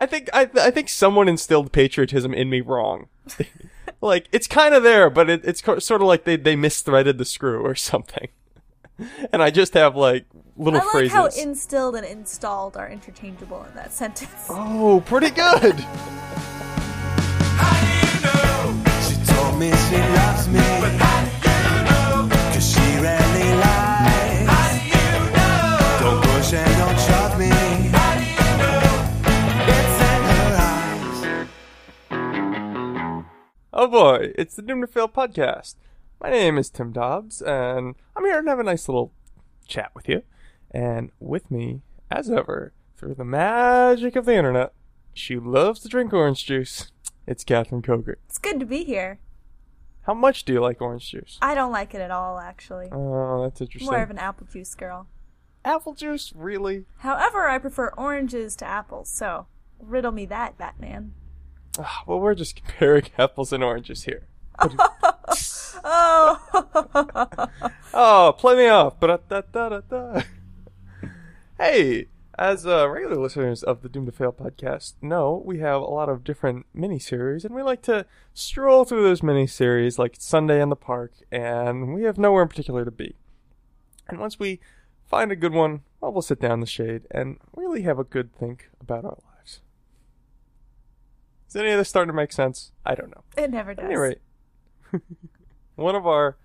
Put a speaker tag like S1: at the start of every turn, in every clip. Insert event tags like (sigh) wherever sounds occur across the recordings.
S1: I think I I think someone instilled patriotism in me wrong. (laughs) like it's kind of there, but it, it's sort of like they they misthreaded the screw or something. (laughs) and I just have like little
S2: I like
S1: phrases.
S2: how instilled and installed are interchangeable in that (laughs) sentence.
S1: oh, pretty good.
S3: She told me she loves me.
S1: Oh boy, it's the Doom to Fail podcast. My name is Tim Dobbs, and I'm here to have a nice little chat with you. And with me, as ever, through the magic of the internet, she loves to drink orange juice. It's Catherine Coker.
S2: It's good to be here.
S1: How much do you like orange juice?
S2: I don't like it at all, actually.
S1: Oh, that's interesting.
S2: More of an apple juice girl.
S1: Apple juice, really?
S2: However, I prefer oranges to apples, so riddle me that, Batman. (sighs)
S1: Well, we're just comparing (laughs) apples and oranges here.
S2: Oh! (laughs)
S1: Oh, play me off. Hey, as uh, regular listeners of the Doom to Fail podcast know, we have a lot of different miniseries, and we like to stroll through those miniseries like Sunday in the park, and we have nowhere in particular to be. And once we find a good one, well, we'll sit down in the shade and really have a good think about our lives. Is any of this starting to make sense? I don't know.
S2: it never does.
S1: At any rate, (laughs) one of our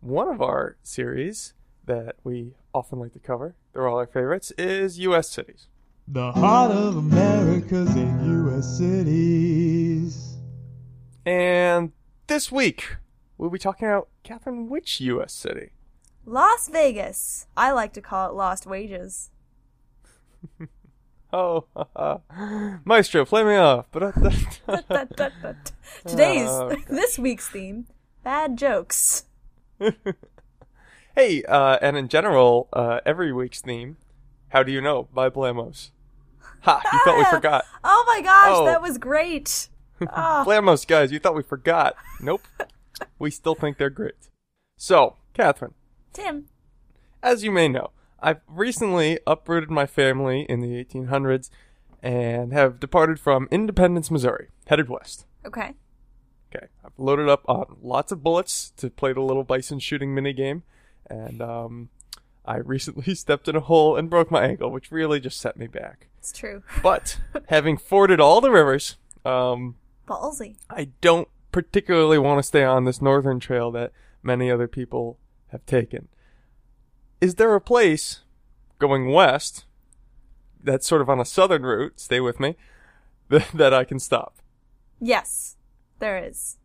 S1: one of our series that we often like to cover, they're all our favorites, is U.S. cities.
S4: The heart of America's in U.S. cities.
S1: And this week we'll be talking about Catherine, which U.S. city?
S2: Las Vegas. I like to call it Lost Wages. (laughs)
S1: Oh, (laughs) Maestro, play me off. (laughs)
S2: Today's,
S1: Oh, okay. (laughs)
S2: this week's theme, bad jokes.
S1: hey, uh, and in general, uh, every week's theme, How Do You Know by Blamos. Ha, you thought we forgot.
S2: Oh my gosh,
S1: Oh.
S2: that was great. Oh,
S1: Blamos, guys, you thought we forgot. Nope. we still think they're great. So, Catherine,
S2: Tim,
S1: as you may know, I've recently uprooted my family in the 1800s and have departed from Independence, Missouri, headed west.
S2: okay.
S1: Okay, I've loaded up on lots of bullets to play the little bison shooting minigame, and um, I recently (laughs) stepped in a hole and broke my ankle, which really just set me back.
S2: It's true.
S1: But (laughs) having forded all the rivers, um,
S2: Ballsy.
S1: I don't particularly want to stay on this northern trail that many other people have taken. Is there a place going west that's sort of on a southern route, stay with me, (laughs) that, that I can stop?
S2: Yes, there is.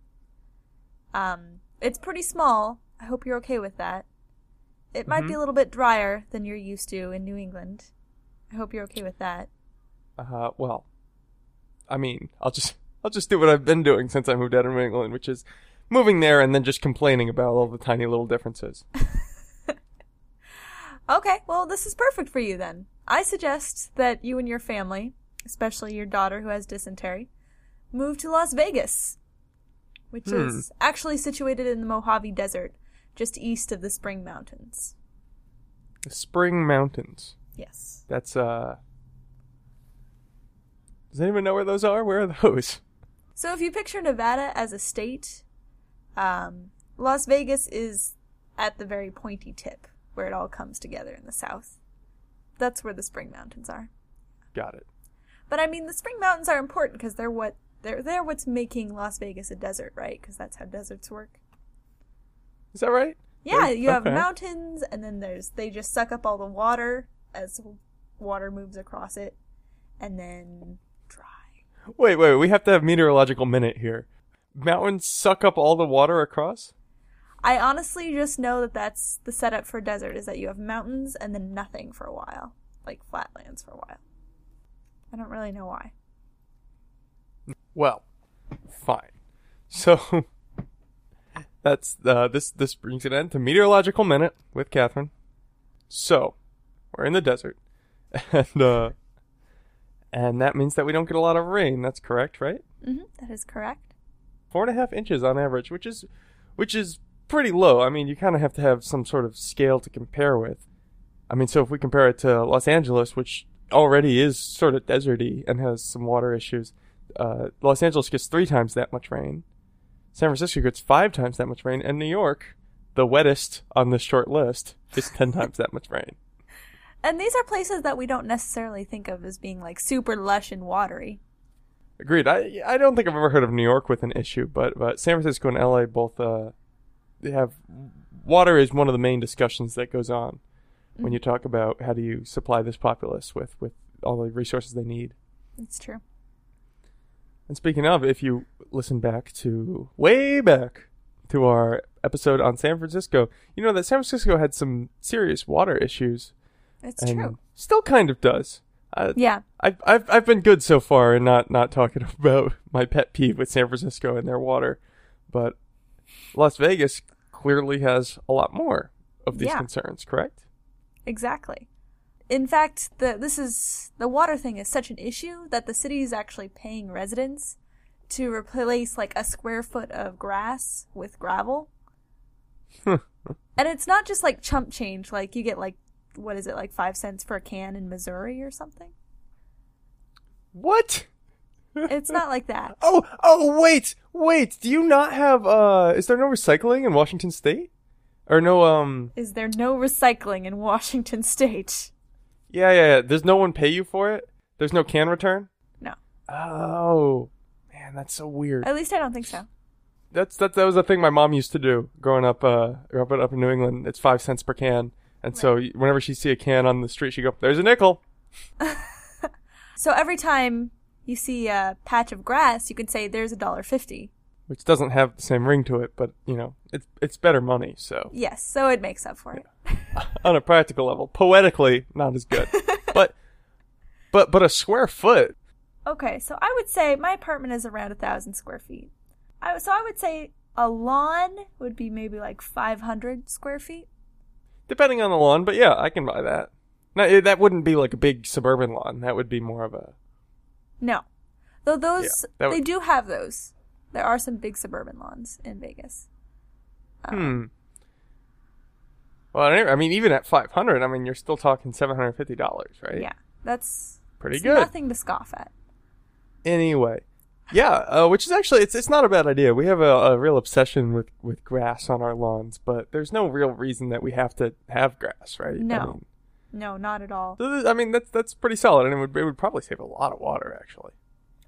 S2: Um, it's pretty small. I hope you're okay with that. It might
S1: Mm-hmm.
S2: be a little bit drier than you're used to in New England. I hope you're okay with that.
S1: Uh, well, I mean, I'll just, (laughs) I'll just do what I've been doing since I moved out of New England, which is moving there and then just complaining about all the tiny little differences. (laughs)
S2: Okay, well, this is perfect for you then. I suggest that you and your family, especially your daughter who has dysentery, move to Las Vegas, which
S1: Hmm.
S2: is actually situated in the Mojave Desert, just east of the Spring Mountains.
S1: The Spring Mountains.
S2: Yes.
S1: That's, uh, does anyone know where those are? Where are those?
S2: So if you picture Nevada as a state, um, Las Vegas is at the very pointy tip where it all comes together in the south. That's where the Spring Mountains are.
S1: Got it.
S2: But I mean, the Spring Mountains are important because they're what they're they're what's making Las Vegas a desert, right? Because that's how deserts work.
S1: Is that right?
S2: Yeah, you have
S1: okay.
S2: mountains, and then there's they just suck up all the water as water moves across it, and then dry.
S1: Wait, wait, we have to have meteorological minute here. Mountains suck up all the water across?
S2: I honestly just know that that's the setup for desert is that you have mountains and then nothing for a while, like flatlands for a while. I don't really know why.
S1: Well, fine. So (laughs) that's uh, this this brings an end to meteorological minute with Catherine. So we're in the desert, (laughs) and uh, and that means that we don't get a lot of rain. That's correct, right?
S2: hmm that is correct.
S1: Four and a half inches on average, which is which is pretty low. I mean, you kind of have to have some sort of scale to compare with. I mean, so if we compare it to Los Angeles, which already is sort of deserty and has some water issues. Uh, Los Angeles gets three times that much rain. San Francisco gets five times that much rain, and New York, the wettest on this short list, is ten (laughs) times that much rain.
S2: And these are places that we don't necessarily think of as being like super lush and watery.
S1: Agreed. I I don't think I've ever heard of New York with an issue, but but San Francisco and LA both uh they have water is one of the main discussions that goes on when you talk about how do you supply this populace with with all the resources they need.
S2: It's true.
S1: And speaking of, if you listen back to way back to our episode on San Francisco, you know that San Francisco had some serious water issues
S2: It's true.
S1: still kind of does. Uh,
S2: Yeah.
S1: I've, I've I've been good so far and not not talking (laughs) about my pet peeve with San Francisco and their water, but Las Vegas clearly has a lot more of these
S2: Yeah.
S1: concerns. Correct?
S2: Exactly. In fact, the this is the water thing is such an issue that the city is actually paying residents to replace like a square foot of grass with gravel. (laughs) and it's not just like chump change, like you get like what is it, like five cents for a can in Missouri or something?
S1: What?
S2: It's not like that. (laughs)
S1: Oh oh wait wait. Do you not have uh? Is there no recycling in Washington State? Or no um?
S2: Is there no recycling in Washington state?
S1: Yeah yeah yeah. Does no one pay you for it? There's no can return.
S2: No.
S1: Oh man, that's so weird.
S2: At least I don't think so.
S1: That's that. That was a thing my mom used to do growing up. Uh, growing up in New England, it's five cents per can, and so whenever she see a can on the street, she go, "There's a nickel." (laughs)
S2: So every time you see a patch of grass, you can say there's a dollar fifty.
S1: Which doesn't have the same ring to it, but you know, it's it's better money. So
S2: Yes, so it makes up for it. (laughs)
S1: on a practical level, poetically, not as good, (laughs) but but but a square foot.
S2: Okay, so I would say my apartment is around a thousand square feet. I, so I would say a lawn would be maybe like 500 square feet.
S1: Depending on the lawn, but yeah, I can buy that. No, eh, that wouldn't be like a big suburban lawn. That would be more of a
S2: No. Though those,
S1: that
S2: they
S1: would-
S2: do have those. There are some big suburban lawns in Vegas.
S1: hmm. Well, I I mean, even at five hundred, I mean, you're still talking seven hundred fifty dollars, right?
S2: Yeah, that's
S1: Pretty
S2: it's
S1: good.
S2: nothing to scoff at.
S1: Anyway, yeah, uh, which is actually it's it's not a bad idea. We have a, a real obsession with with grass on our lawns, but there's no real reason that we have to have grass, right? I
S2: No.
S1: mean,
S2: No, not at all.
S1: so I mean that's that's pretty solid, and it would it would probably save a lot of water actually.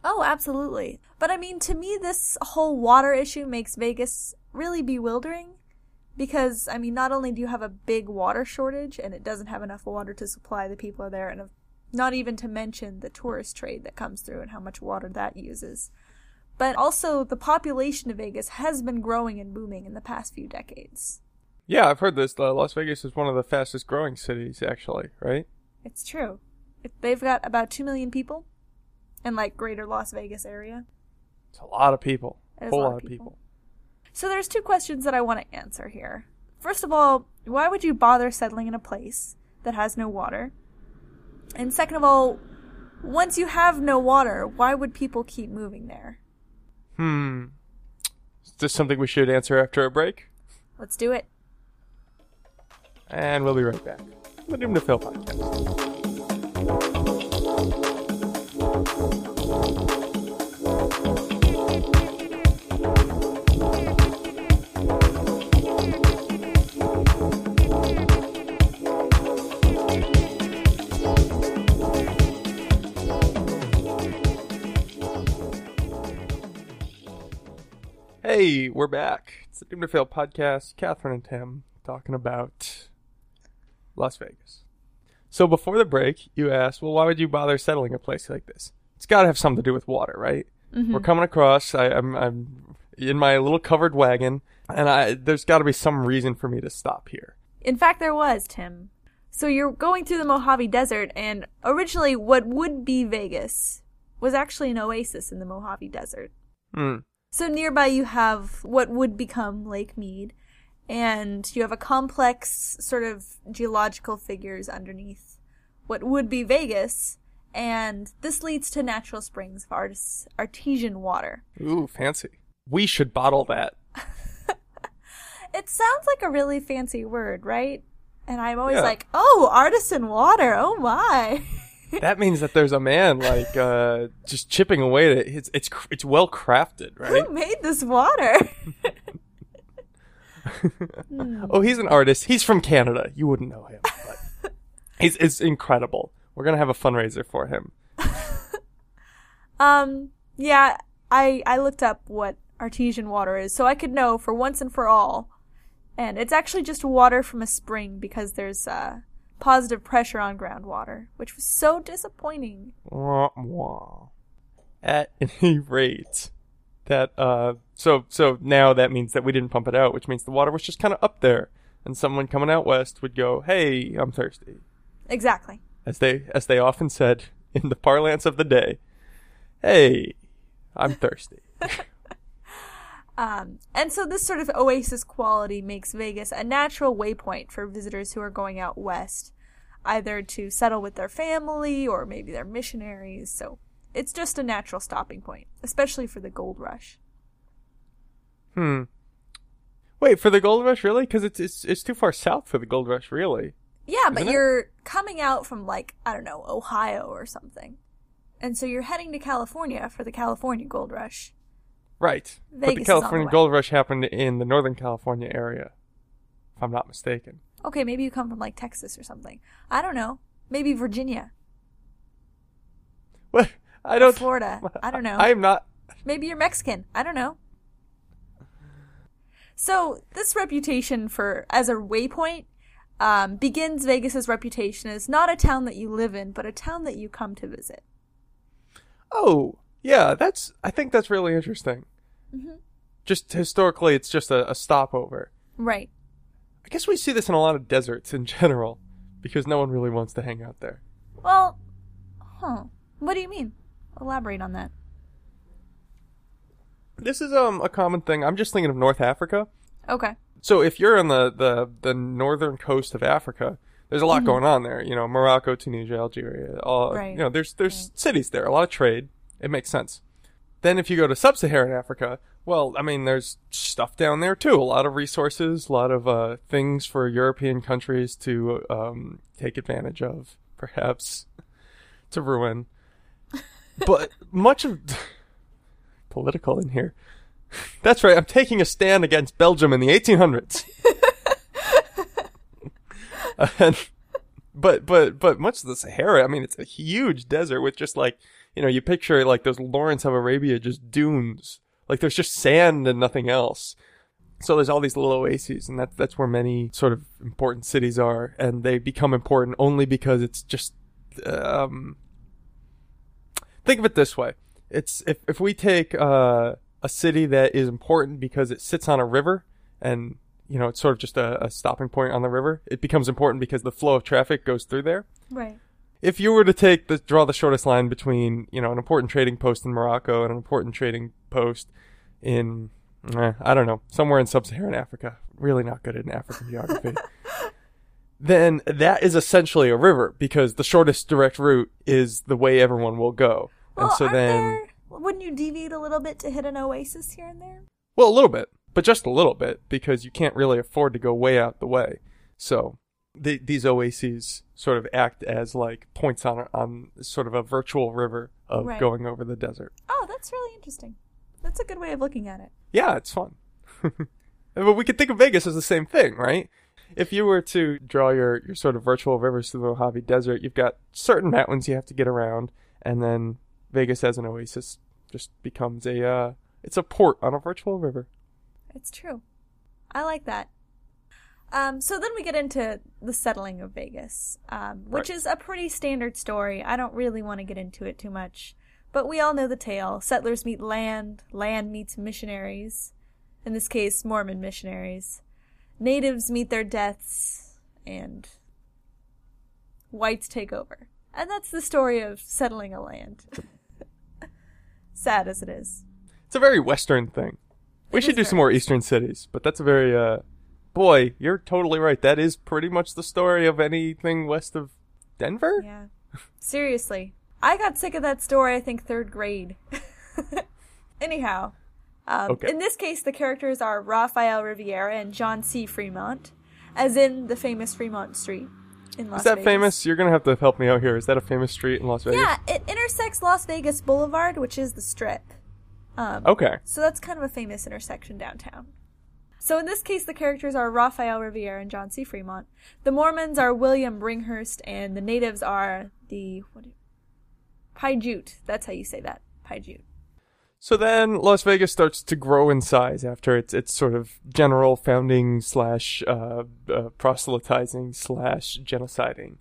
S2: Oh, absolutely. But I mean, to me, this whole water issue makes Vegas really bewildering. Because, I mean, not only do you have a big water shortage and it doesn't have enough water to supply the people there, and uh, not even to mention the tourist trade that comes through and how much water that uses, but also the population of Vegas has been growing and booming in the past few decades.
S1: Yeah, I've heard this. Uh, Las Vegas is one of the fastest growing cities, actually, right?
S2: It's true. It, they've got about 2 million people in, like, greater Las Vegas area.
S1: It's a lot of people.
S2: Is
S1: whole
S2: a lot
S1: lot
S2: of
S1: of
S2: people.
S1: people.
S2: So there's two questions that I want to answer here. First of all, why would you bother settling in a place that has no water? And second of all, once you have no water, why would people keep moving there?
S1: Hmm. Is this something we should answer after a break?
S2: Let's do it.
S1: And we'll be right back. The Doom to Fail podcast. Hey, we're back. It's the Doom to Fail podcast. Catherine and Tim talking about Las Vegas. So before the break, you asked, well, why would you bother settling a place like this? It's got to have something to do with water, right? We're coming across. I, I'm, I'm in my little covered wagon, and I there's got to be some reason for me to stop here.
S2: In fact, there was, Tim. So you're going through the Mojave Desert, and originally what would be Vegas was actually an oasis in the Mojave Desert.
S1: Hmm.
S2: So nearby you have what would become Lake Mead, and you have a complex sort of geological figures underneath what would be Vegas, and this leads to natural springs of artis- artesian water.
S1: Ooh, fancy. We should bottle that. (laughs)
S2: It sounds like a really fancy word, right? And I'm always
S1: Yeah.
S2: like, oh, artisan water, oh my. (laughs)
S1: that means that there's a man like uh, just chipping away at it. It's it's it's well crafted, right?
S2: Who made this water? (laughs)
S1: oh, he's an artist. He's from Canada. You wouldn't know him, but (laughs) he's it's incredible. We're gonna have a fundraiser for him. (laughs)
S2: um, yeah, I I looked up what artesian water is so I could know for once and for all. And it's actually just water from a spring because there's uh, positive pressure on groundwater, which was so disappointing.
S1: At (laughs) any rate, that uh, so so now that means that we didn't pump it out, which means the water was just kind of up there, and someone coming out west would go, "Hey, I'm thirsty,"
S2: Exactly.
S1: as they as they often said in the parlance of the day. Hey, I'm thirsty. (laughs)
S2: Um, and so this sort of oasis quality makes Vegas a natural waypoint for visitors who are going out west, either to settle with their family or maybe they're missionaries. So it's just a natural stopping point, especially for the gold rush.
S1: Hmm. Wait for the gold rush, really? Because it's it's it's too far south for the gold rush, really.
S2: Yeah, but
S1: it?
S2: you're coming out from like, I don't know, Ohio or something. And so you're heading to California for the California gold rush.
S1: Right. the
S2: Vegas on the
S1: California
S2: way.
S1: gold rush happened in the Northern California area, if I'm not mistaken.
S2: Okay, maybe you come from like Texas or something. I don't know. Maybe Virginia.
S1: What? I don't.
S2: Florida. I don't know.
S1: I am not.
S2: Maybe you're Mexican. I don't know. So this reputation for as a waypoint um, begins Vegas's reputation as not a town that you live in, but a town that you come to visit.
S1: Oh, yeah. That's. I think that's really interesting.
S2: Mm-hmm.
S1: Just historically, it's just a, a stopover.
S2: Right.
S1: I guess we see this in a lot of deserts in general, because no one really wants to hang out there.
S2: Well, huh? What do you mean? Elaborate on that.
S1: This is um a common thing. I'm just thinking of North Africa.
S2: Okay.
S1: So if you're on the, the, the northern coast of Africa, there's a lot going on there. You know, Morocco, Tunisia, Algeria. All
S2: Right.
S1: you know, there's there's cities there, a lot of trade. It makes sense. Then if you go to sub-Saharan Africa, well, I mean, there's stuff down there too. A lot of resources, a lot of uh, things for European countries to um, take advantage of, perhaps (laughs) to ruin. But much of (laughs) political in here. That's right. I'm taking a stand against Belgium in the 1800s. (laughs) and, but but but much of the Sahara, I mean, it's a huge desert with just like you know, you picture like those Lawrence of Arabia, just dunes. Like there's just sand and nothing else. So there's all these little oases, and that's that's where many sort of important cities are, and they become important only because it's just. Um, think of it this way: it's if if we take uh, a city that is important because it sits on a river, and you know it's sort of just a, a stopping point on the river, it becomes important because the flow of traffic goes through there
S2: Right.
S1: if you were to take the draw the shortest line between you know an important trading post in Morocco and an important trading post in eh, I don't know somewhere in sub-Saharan Africa, really not good in African geography. (laughs) then that is essentially a river because the shortest direct route is the way everyone will go.
S2: Well,
S1: and so
S2: aren't
S1: then
S2: there, wouldn't you deviate a little bit to hit an oasis here and there?
S1: well a little bit, but just a little bit because you can't really afford to go way out the way. So the, these oases sort of act as like points on on sort of a virtual river of
S2: Right.
S1: going over the desert.
S2: Oh, that's really interesting. That's a good way of looking at it.
S1: Yeah, it's fun. (laughs) but we could think of Vegas as the same thing, right? If you were to draw your, your sort of virtual rivers through the Mojave Desert, you've got certain mountains you have to get around, and then Vegas as an oasis just becomes a uh, it's a port on a virtual river.
S2: It's true. I like that. Um, so then we get into the settling of Vegas, um, which
S1: Right.
S2: is a pretty standard story. I don't really want to get into it too much, but we all know the tale. Settlers meet land, land meets missionaries, in this case, Mormon missionaries. Natives meet their deaths, and whites take over. And that's the story of settling a land. (laughs) Sad as it is.
S1: It's a very Western thing. We
S2: It
S1: should do some more Eastern cities, but that's a very uh, boy. You're totally right. That is pretty much the story of anything west of Denver.
S2: Yeah. Seriously. I got sick of that story, I think, third grade. (laughs) Anyhow, um,
S1: Okay.
S2: in this case, the characters are Raphael Riviera and John C. Fremont, as in the famous Fremont Street. In Las
S1: Is that
S2: Vegas.
S1: famous? You're gonna have to help me out here. Is that a famous street in Las Vegas?
S2: Yeah, it intersects Las Vegas Boulevard, which is the strip. Um,
S1: Okay.
S2: So that's kind of a famous intersection downtown. So in this case, the characters are Raphael Riviere and John C. Fremont. The Mormons are William Bringhurst, and the natives are the what? Paiute. That's how you say that. Paiute.
S1: So then Las Vegas starts to grow in size after its its sort of general founding slash uh, uh, proselytizing slash genociding.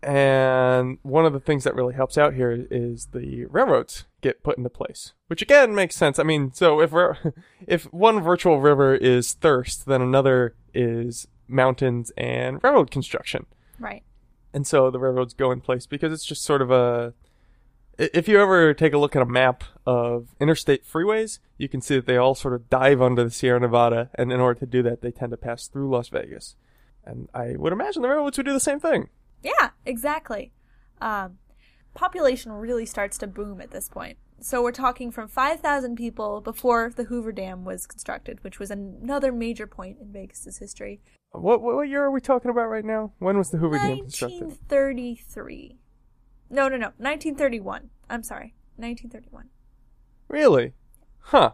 S1: And one of the things that really helps out here is the railroads get put into place, which again makes sense. I mean, so if (laughs) if one virtual river is thirst, then another is mountains and railroad construction.
S2: Right.
S1: And so the railroads go in place because it's just sort of a. If you ever take a look at a map of interstate freeways, you can see that they all sort of dive under the Sierra Nevada, and in order to do that, they tend to pass through Las Vegas. And I would imagine the railroads would do the same thing.
S2: Yeah, exactly. Um, population really starts to boom at this point. So we're talking from 5,000 people before the Hoover Dam was constructed, which was another major point in Vegas's history.
S1: What, what what year are we talking about right now? When was the Hoover Dam constructed?
S2: 1933. No, no, no. 1931. I'm sorry. 1931.
S1: Really? Huh.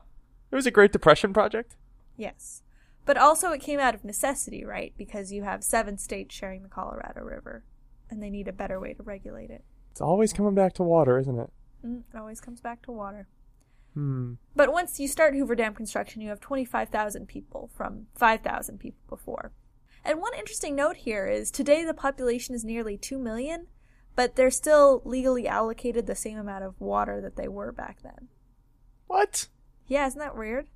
S1: It was a Great Depression project.
S2: Yes. But also it came out of necessity, right? Because you have seven states sharing the Colorado River, and they need a better way to regulate it.
S1: It's always coming back to water, isn't it?
S2: Mm, it always comes back to water.
S1: Hmm.
S2: But once you start Hoover Dam construction, you have 25,000 people from 5,000 people before. And one interesting note here is today the population is nearly 2 million, but they're still legally allocated the same amount of water that they were back then.
S1: What?
S2: Yeah, isn't that weird?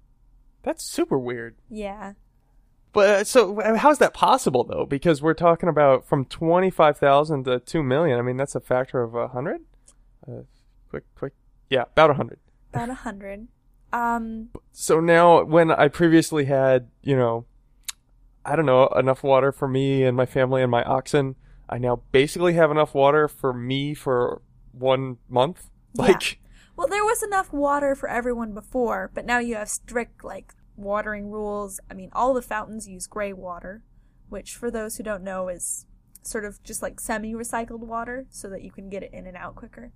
S1: That's super weird.
S2: Yeah.
S1: But uh, so how's that possible though? Because we're talking about from twenty five thousand to two million. I mean, that's a factor of a hundred. Uh, quick, quick, yeah, about a hundred.
S2: About a 100. Um,
S1: So now, when I previously had, you know, I don't know, enough water for me and my family and my oxen, I now basically have enough water for me for one month.
S2: Yeah.
S1: Like,
S2: well, there was enough water for everyone before, but now you have strict, like, watering rules. I mean, all the fountains use gray water, which, for those who don't know, is sort of just like semi recycled water so that you can get it in and out quicker.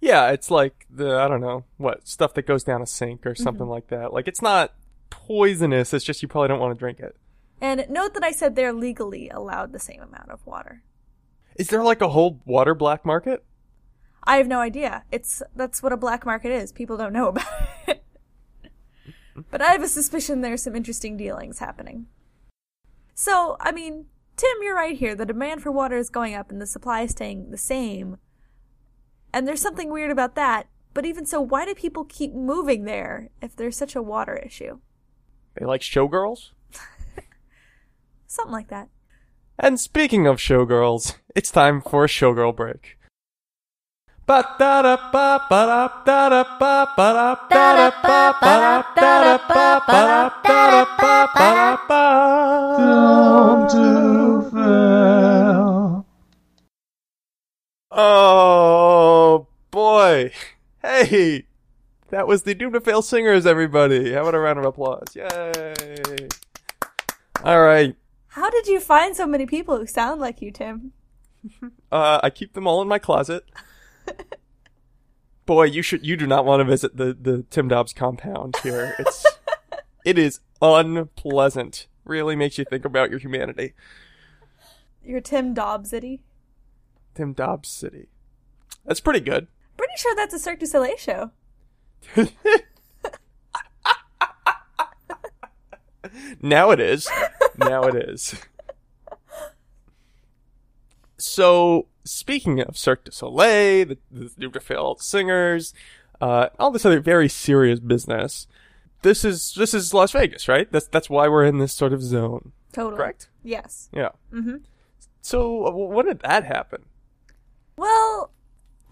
S1: yeah, it's like the I don't know what stuff that goes down a sink or mm-hmm. something like that. Like, it's not poisonous. It's just you probably don't want to drink it.
S2: And note that I said they're legally allowed the same amount of water.
S1: Is there like a whole water black market?
S2: I have no idea. It's that's what a black market is. People don't know (laughs) about it. but I have a suspicion there's some interesting dealings happening. So, I mean, Tim, you're right here. The demand for water is going up and the supply is staying the same. And there's something weird about that. But even so, why do people keep moving there if there's such a water issue?
S1: They like showgirls?
S2: Something like that.
S1: And speaking of showgirls, it's time for a showgirl break.
S4: Come to fail.
S1: Oh boy. Hey. That was the Doom to Fail singers, everybody. How about a round of applause? Yay. All right.
S2: How did you find so many people who sound like you, Tim?
S1: Uh, I keep them all in my closet. Boy, you should you do not want to visit the the Tim Dobbs compound here. It's (laughs) it is unpleasant. Really makes you think about your humanity.
S2: You're Tim Dobbsity.
S1: Tim Dobbs City. That's pretty good.
S2: Pretty sure that's a Cirque du Soleil show. (laughs)
S1: Now it is. Now it is. So, speaking of Cirque du Soleil, the, the Duke de singers, uh, all this other very serious business, this is this is Las Vegas, right? That's that's why we're in this sort of zone,
S2: Totally.
S1: correct?
S2: Yes.
S1: Yeah.
S2: Mm-hmm.
S1: So, uh, when did that happen?
S2: Well,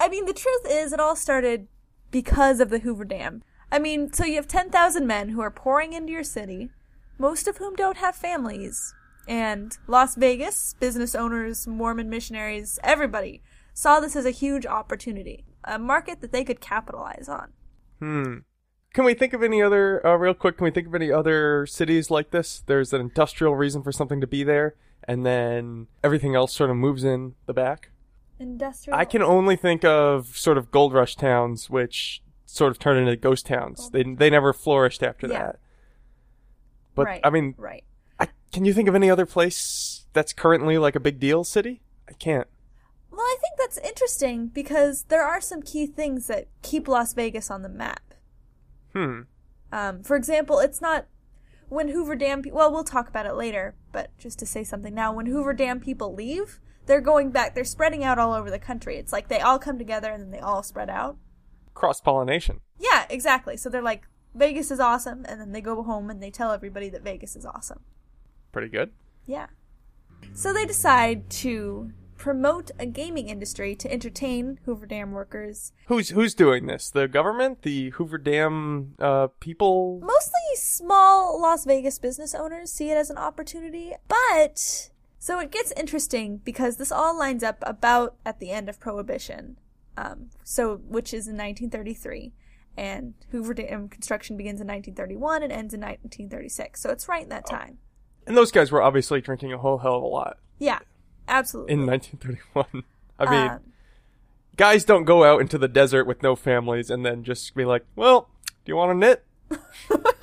S2: I mean, the truth is, it all started because of the Hoover Dam. I mean, so you have 10,000 men who are pouring into your city, most of whom don't have families. And Las Vegas, business owners, Mormon missionaries, everybody saw this as a huge opportunity, a market that they could capitalize on.
S1: Hmm. Can we think of any other, uh, real quick, can we think of any other cities like this? There's an industrial reason for something to be there, and then everything else sort of moves in the back.
S2: Industrial.
S1: I can only think of sort of gold rush towns, which sort of turned into ghost towns. They they never flourished after
S2: Yeah.
S1: that. But
S2: right.
S1: I mean,
S2: right.
S1: I, can you think of any other place that's currently like a big deal city? I can't.
S2: Well, I think that's interesting because there are some key things that keep Las Vegas on the map.
S1: Hmm.
S2: Um, for example, it's not when Hoover Dam. Pe- well, we'll talk about it later, but just to say something now, when Hoover Dam people leave, they're going back. They're spreading out all over the country. It's like they all come together and then they all spread out.
S1: Cross pollination.
S2: Yeah, exactly. So they're like, Vegas is awesome, and then they go home and they tell everybody that Vegas is awesome.
S1: Pretty good.
S2: Yeah. So they decide to promote a gaming industry to entertain Hoover Dam workers,
S1: Who's who's doing this? The government? The Hoover Dam uh, people?
S2: mostly small Las Vegas business owners see it as an opportunity, but so it gets interesting because this all lines up about at the end of Prohibition, um, so which is in 1933, and Hoover Dam construction begins in 1931 and ends in 1936. So it's right in that time.
S1: And those guys were obviously drinking a whole hell of a lot
S2: Yeah, absolutely.
S1: in 1931. (laughs) I mean,
S2: Um,
S1: guys don't go out into the desert with no families and then just be like, "Well, do you want to knit?" (laughs)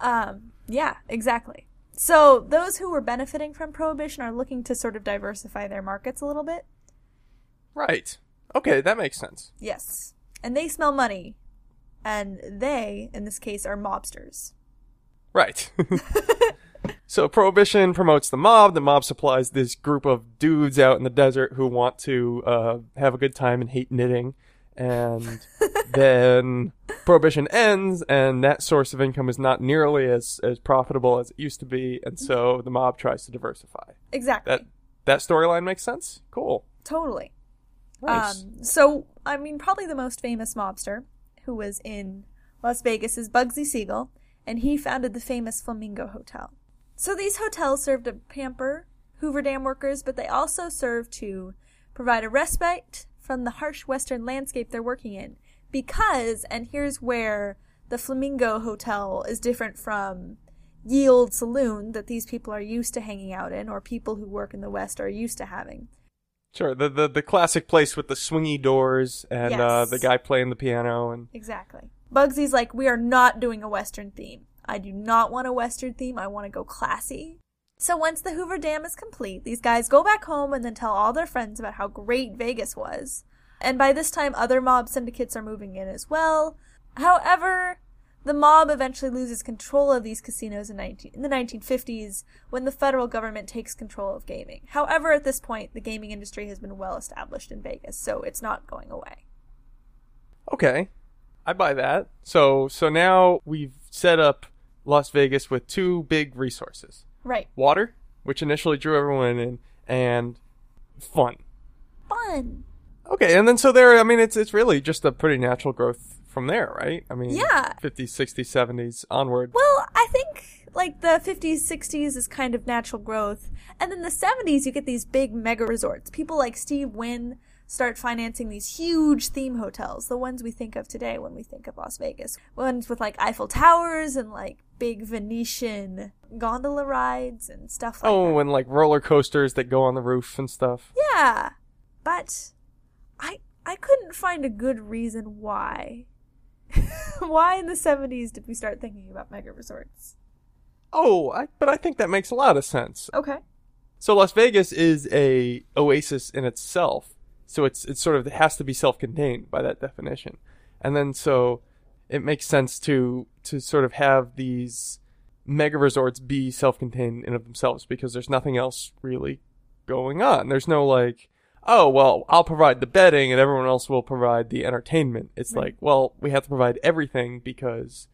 S2: Um, yeah, exactly. So those who were benefiting from prohibition are looking to sort of diversify their markets a little bit.
S1: Right. Okay, that makes sense.
S2: Yes. And they smell money. And they, in this case, are mobsters.
S1: Right. (laughs) (laughs) so prohibition promotes the mob. The mob supplies this group of dudes out in the desert who want to uh, have a good time and hate knitting. And (laughs) then prohibition ends, and that source of income is not nearly as, as profitable as it used to be. And so the mob tries to diversify.
S2: Exactly.
S1: That that storyline makes sense. Cool.
S2: totally.
S1: Nice.
S2: Um, so, I mean, probably the most famous mobster who was in Las Vegas is Bugsy Siegel, and he founded the famous Flamingo Hotel. So these hotels served to pamper Hoover Dam workers, but they also serve to provide a respite from the harsh western landscape they're working in. Because, and here's where the Flamingo Hotel is different from Yield Saloon that these people are used to hanging out in, or people who work in the West are used to having.
S1: Sure. The, the the classic place with the swingy doors and uh, the guy playing the piano and
S2: Exactly. Bugsy's like, we are not doing a Western theme. I do not want a Western theme. I want to go classy. So once the Hoover Dam is complete, these guys go back home and then tell all their friends about how great Vegas was. And by this time, other mob syndicates are moving in as well. However, the mob eventually loses control of these casinos in, 19, in the 1950s when the federal government takes control of gaming. However, at this point, the gaming industry has been well established in Vegas, so it's not going away.
S1: Okay, I buy that. So so now we've set up Las Vegas with two big resources:
S2: Right.
S1: water, which initially drew everyone in, and fun.
S2: Fun.
S1: Okay, and then so there, I mean, it's it's really just a pretty natural growth from there, right? I mean,
S2: Yeah.
S1: 50s, 60s, 70s onward.
S2: Well, I think like the 50s, 60s is kind of natural growth. And then the 70s, you get these big mega resorts. People like Steve Wynn start financing these huge theme hotels, the ones we think of today when we think of Las Vegas. Ones with like Eiffel Towers and like big Venetian gondola rides and stuff like
S1: oh,
S2: that.
S1: and like roller coasters that go on the roof and stuff.
S2: Yeah. But I I couldn't find a good reason why. (laughs) why in the 70s did we start thinking about mega resorts?
S1: Oh, I, but I think that makes a lot of sense.
S2: Okay.
S1: So Las Vegas is a oasis in itself. So it's it's sort of it has to be self-contained by that definition. And then so it makes sense to to sort of have these mega resorts be self-contained in of themselves because there's nothing else really going on. There's no like, oh well, I'll provide the bedding and everyone else will provide the entertainment. It's
S2: Right.
S1: like, well, we have to provide everything because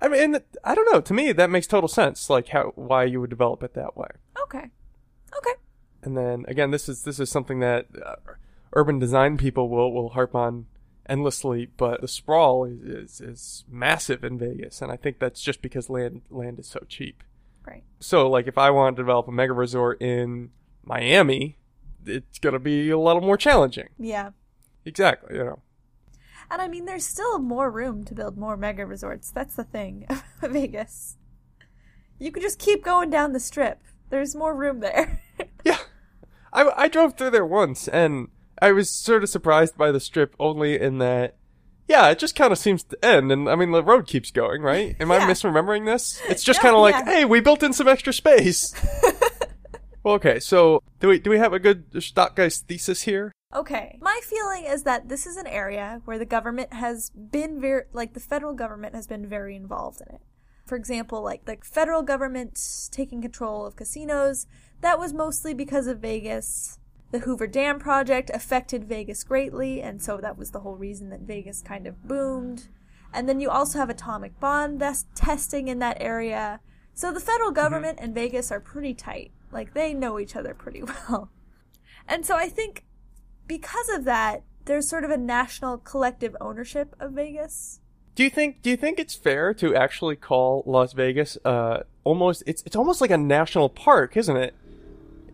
S1: I mean, I don't know. To me, that makes total sense. Like how why you would develop it that way.
S2: Okay. Okay.
S1: And then again, this is this is something that uh, urban design people will will harp on endlessly. But the sprawl is, is is massive in Vegas, and I think that's just because land land is so cheap.
S2: Right.
S1: So like, if I want to develop a mega resort in Miami, it's gonna be a little more challenging.
S2: Yeah.
S1: Exactly. You know.
S2: And I mean, there's still more room to build more mega resorts. That's the thing. (laughs) Vegas. You can just keep going down the strip. There's more room there. (laughs)
S1: Yeah. I, I drove through there once and I was sort of surprised by the strip only in that, yeah, it just kind of seems to end. And I mean, the road keeps going, right? Am I misremembering this? It's just
S2: No,
S1: kind of like,
S2: yeah.
S1: hey, we built in some extra space. (laughs) well, okay, so do we, do we have a good Stockgeist thesis here?
S2: Okay. My feeling is that this is an area where the government has been very, like, the federal government has been very involved in it. For example, like, the federal government taking control of casinos, that was mostly because of Vegas. The Hoover Dam project affected Vegas greatly, and so that was the whole reason that Vegas kind of boomed. And then you also have atomic bomb testing in that area. So the federal mm-hmm. government and Vegas are pretty tight. Like, they know each other pretty (laughs) well. And so I think because of that, there's sort of a national collective ownership of Vegas.
S1: Do you think do you think it's fair to actually call Las Vegas uh almost it's it's almost like a national park, isn't it?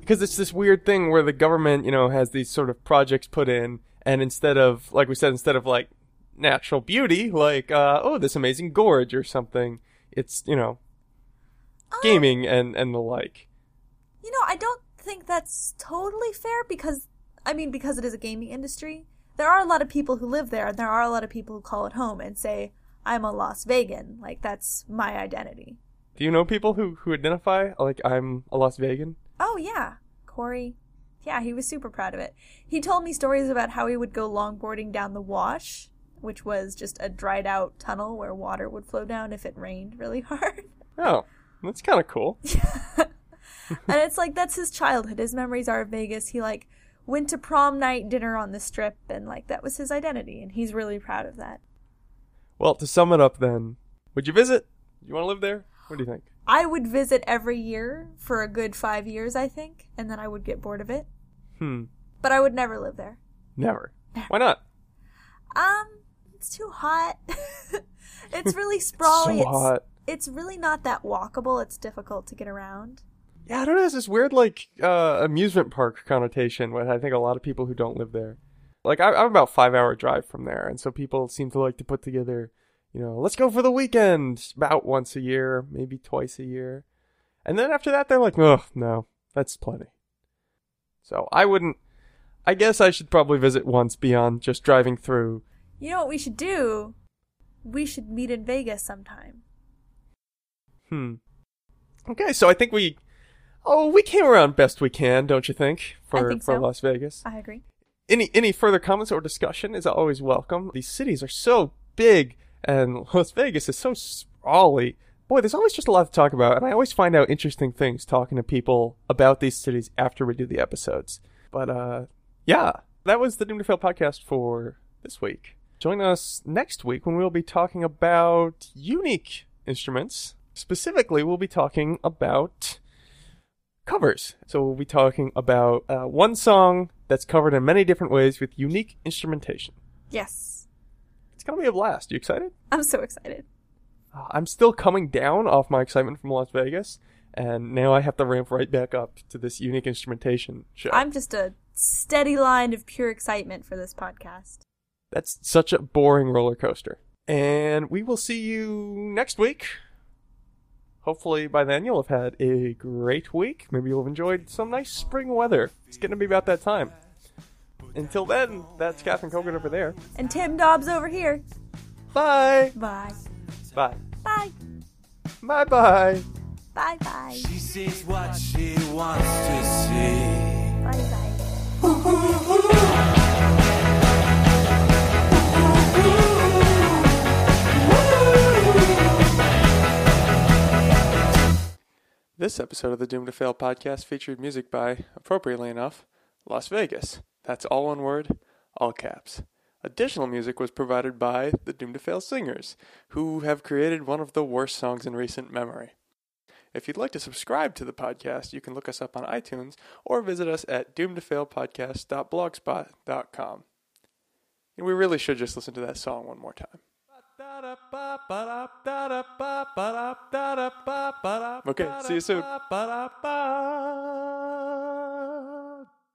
S1: Because it's this weird thing where the government, you know, has these sort of projects put in and instead of like we said instead of like natural beauty, like uh oh, this amazing gorge or something, it's, you know, gaming and and the like.
S2: You know, I don't think that's totally fair because, I mean, because it is a gaming industry, there are a lot of people who live there, and there are a lot of people who call it home and say, I'm a Las Vegan. Like, that's my identity.
S1: Do you know people who who identify like I'm a Las Vegan?
S2: Oh, yeah. Corey. Yeah, he was super proud of it. He told me stories about how he would go longboarding down the wash, which was just a dried out tunnel where water would flow down if it rained really (laughs) hard.
S1: Oh, that's kind of cool. (laughs) (laughs)
S2: and it's like that's his childhood. His memories are of Vegas. He like went to prom night dinner on the strip and like that was his identity and he's really proud of that.
S1: Well, to sum it up then, would you visit? You want to live there? What do you think?
S2: I would visit every year for a good 5 years, I think, and then I would get bored of it.
S1: Hmm.
S2: But I would never live there.
S1: Never. Why not?
S2: Um, it's too hot. (laughs) it's really (laughs) sprawly.
S1: so hot.
S2: It's really not that walkable. It's difficult to get around.
S1: Yeah, I don't know. It's this weird, like, uh, amusement park connotation with I think a lot of people who don't live there. Like, I, I'm about five hour drive from there, and so people seem to like to put together, you know, let's go for the weekend about once a year, maybe twice a year. And then after that, they're like, oh, no, that's plenty. So I wouldn't, I guess I should probably visit once beyond just driving through.
S2: You know what we should do? We should meet in Vegas sometime.
S1: Hmm. Okay, so I think we, oh, we came around best we can, don't you think? For,
S2: think
S1: for
S2: so.
S1: Las Vegas.
S2: I agree.
S1: any any further comments or discussion is always welcome. These cities are so big, and (laughs) Las Vegas is so sprawly. Boy, there's always just a lot to talk about, and I always find out interesting things talking to people about these cities after we do the episodes. But uh, yeah, that was the Doom to Fail podcast for this week. Join us next week when we'll be talking about unique instruments. Specifically, we'll be talking about covers. So we'll be talking about uh, one song that's covered in many different ways with unique instrumentation.
S2: Yes.
S1: It's gonna be a blast. You excited?
S2: I'm so excited.
S1: Uh, I'm still coming down off my excitement from Las Vegas, and now I have to ramp right back up to this unique instrumentation show.
S2: I'm just a steady line of pure excitement for this podcast.
S1: That's such a boring roller coaster. And we will see you next week. Hopefully by then you'll have had a great week. Maybe you'll have enjoyed some nice spring weather. It's getting to be about that time. Until then, that's Catherine Kogan over there.
S2: And Tim Dobbs over here.
S1: Bye.
S2: Bye.
S1: Bye.
S2: Bye.
S1: Bye bye.
S2: Bye bye.
S3: She sees what she wants to see.
S2: Bye bye.
S1: This episode of the Doom to Fail podcast featured music by, appropriately enough, Las Vegas. That's all one word, all caps. Additional music was provided by the Doom to Fail singers, who have created one of the worst songs in recent memory. If you'd like to subscribe to the podcast, you can look us up on iTunes or visit us at doomtofailpodcast.blogspot.com. And we really should just listen to that song one more time. Okay, see you soon.